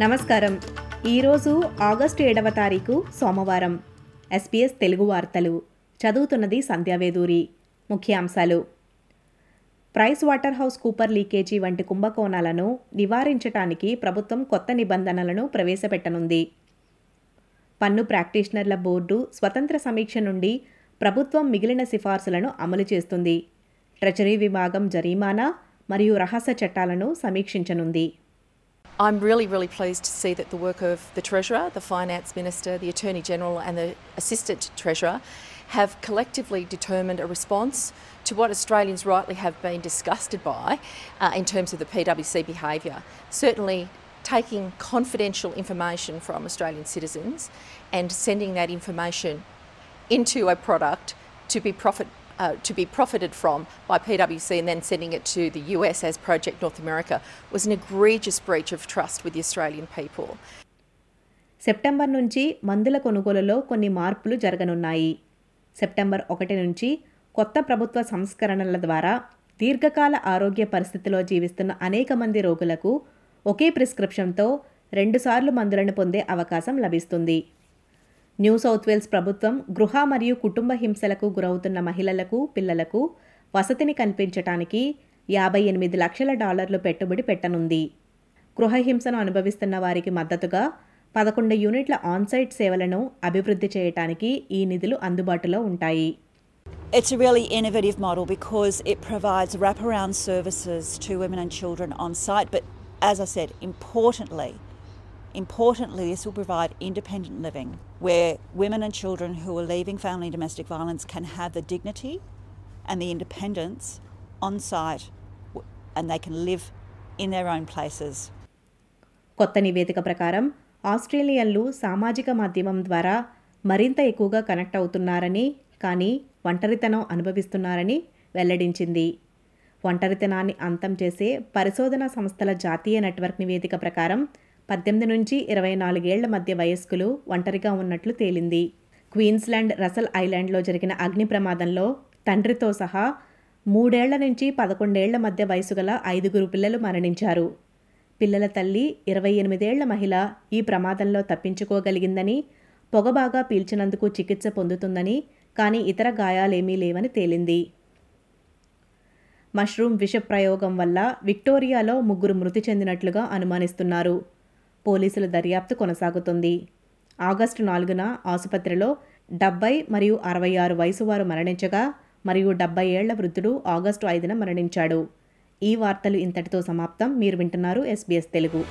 నమస్కారం. ఈరోజు ఆగస్టు ఏడవ తారీఖు సోమవారం. ఎస్పీఎస్ తెలుగు వార్తలు. చదువుతున్నది సంధ్యావేదూరి ముఖ్యాంశాలు. Price water house Cooper leakage వంటి కుంభకోణాలను నివారించటానికి ప్రభుత్వం కొత్త నిబంధనలను ప్రవేశపెట్టనుంది. పన్ను ప్రాక్టీషనర్ల బోర్డు స్వతంత్ర సమీక్ష నుండి ప్రభుత్వం మిగిలిన సిఫార్సులను అమలు చేస్తుంది. ట్రెజరీ విభాగం జరిమానా మరియు రహస్య చట్టాలను సమీక్షించనుంది. I'm really, really pleased to see that the work of the Treasurer, the Finance Minister, the Attorney General, and the Assistant Treasurer have collectively determined a response to what Australians rightly have been disgusted by uh, in terms of the PwC behaviour. Certainly, taking confidential information from Australian citizens and sending that information into a product to be profit. Uh, to be profited from by PwC and then sending it to the US as Project North America was an egregious breach of trust with the Australian people. September నుంచి మందుల కొనుగోలులో కొన్ని మార్పులు జరగనున్నాయి September ఒకటి నుంచి కొత్త ప్రభుత్వ సంస్కరణల ద్వారా దీర్ఘకాల ఆరోగ్య పరిస్థితిలో జీవిస్తున్న అనేక మంది రోగులకు ఒకే ప్రిస్క్రిప్షన్తో రెండుసార్లు మందులను పొందే అవకాశం లభిస్తుంది న్యూ సౌత్ వేల్స్ ప్రభుత్వం గృహ మరియు కుటుంబ హింసలకు గురవుతున్న మహిళలకు పిల్లలకు వసతిని కల్పించటానికి యాభై ఎనిమిది లక్షల డాలర్లు పెట్టుబడి పెట్టనుంది గృహ హింసను అనుభవిస్తున్న వారికి మద్దతుగా పదకొండు యూనిట్ల ఆన్సైట్ సేవలను అభివృద్ధి చేయటానికి ఈ నిధులు అందుబాటులో ఉంటాయి It's a really innovative model because it provides wraparound services to women and children on site. But as I said, importantly, importantly, this will provide independent living where women and children who are leaving family domestic violence can have the dignity and the independence on site and they can live in their own places. కొత్త నివేదిక ప్రకారం ఆస్ట్రేలియన్లు సామాజిక మాధ్యమం ద్వారా మరింత ఎక్కువగా connect అవుతున్నారని కానీ ఒంటరితనం అనుభవిస్తున్నారని వెల్లడించింది ఒంటరితనాన్ని అంతం చేసే పరిశోధనా సంస్థల జాతీయ నెట్వర్క్ నివేదిక ప్రకారం పద్దెనిమిది నుంచి ఇరవై నాలుగేళ్ళ మధ్య వయస్కులు ఒంటరిగా ఉన్నట్లు తేలింది. క్వీన్స్లాండ్ రసల్ ఐలాండ్లో జరిగిన అగ్ని ప్రమాదంలో తండ్రితో సహా మూడేళ్ళ నుంచి పదకొండేళ్ళ మధ్య వయసు గల ఐదుగురు పిల్లలు మరణించారు. పిల్లల తల్లి ఇరవై ఎనిమిదేళ్ళ మహిళ ఈ ప్రమాదంలో తప్పించుకోగలిగిందని పొగ బాగా పీల్చినందుకు చికిత్స పొందుతుందని కానీ ఇతర గాయాలేమీ లేవని తేలింది. మష్రూమ్ విష ప్రయోగం వల్ల విక్టోరియాలో ముగ్గురు మృతి చెందినట్లుగా అనుమానిస్తున్నారు. పోలీసుల దర్యాప్తు కొనసాగుతుంది. ఆగస్టు నాలుగున ఆసుపత్రిలో డెబ్బై మరియు అరవై ఆరు వయసు వారు మరణించగా మరియు డెబ్బై ఏళ్ళ వృద్ధుడు ఆగస్టు ఐదున మరణించాడు. ఈ వార్తలు ఇంతటితో సమాప్తం. మీరు వింటున్నారు ఎస్బీఎస్ తెలుగు.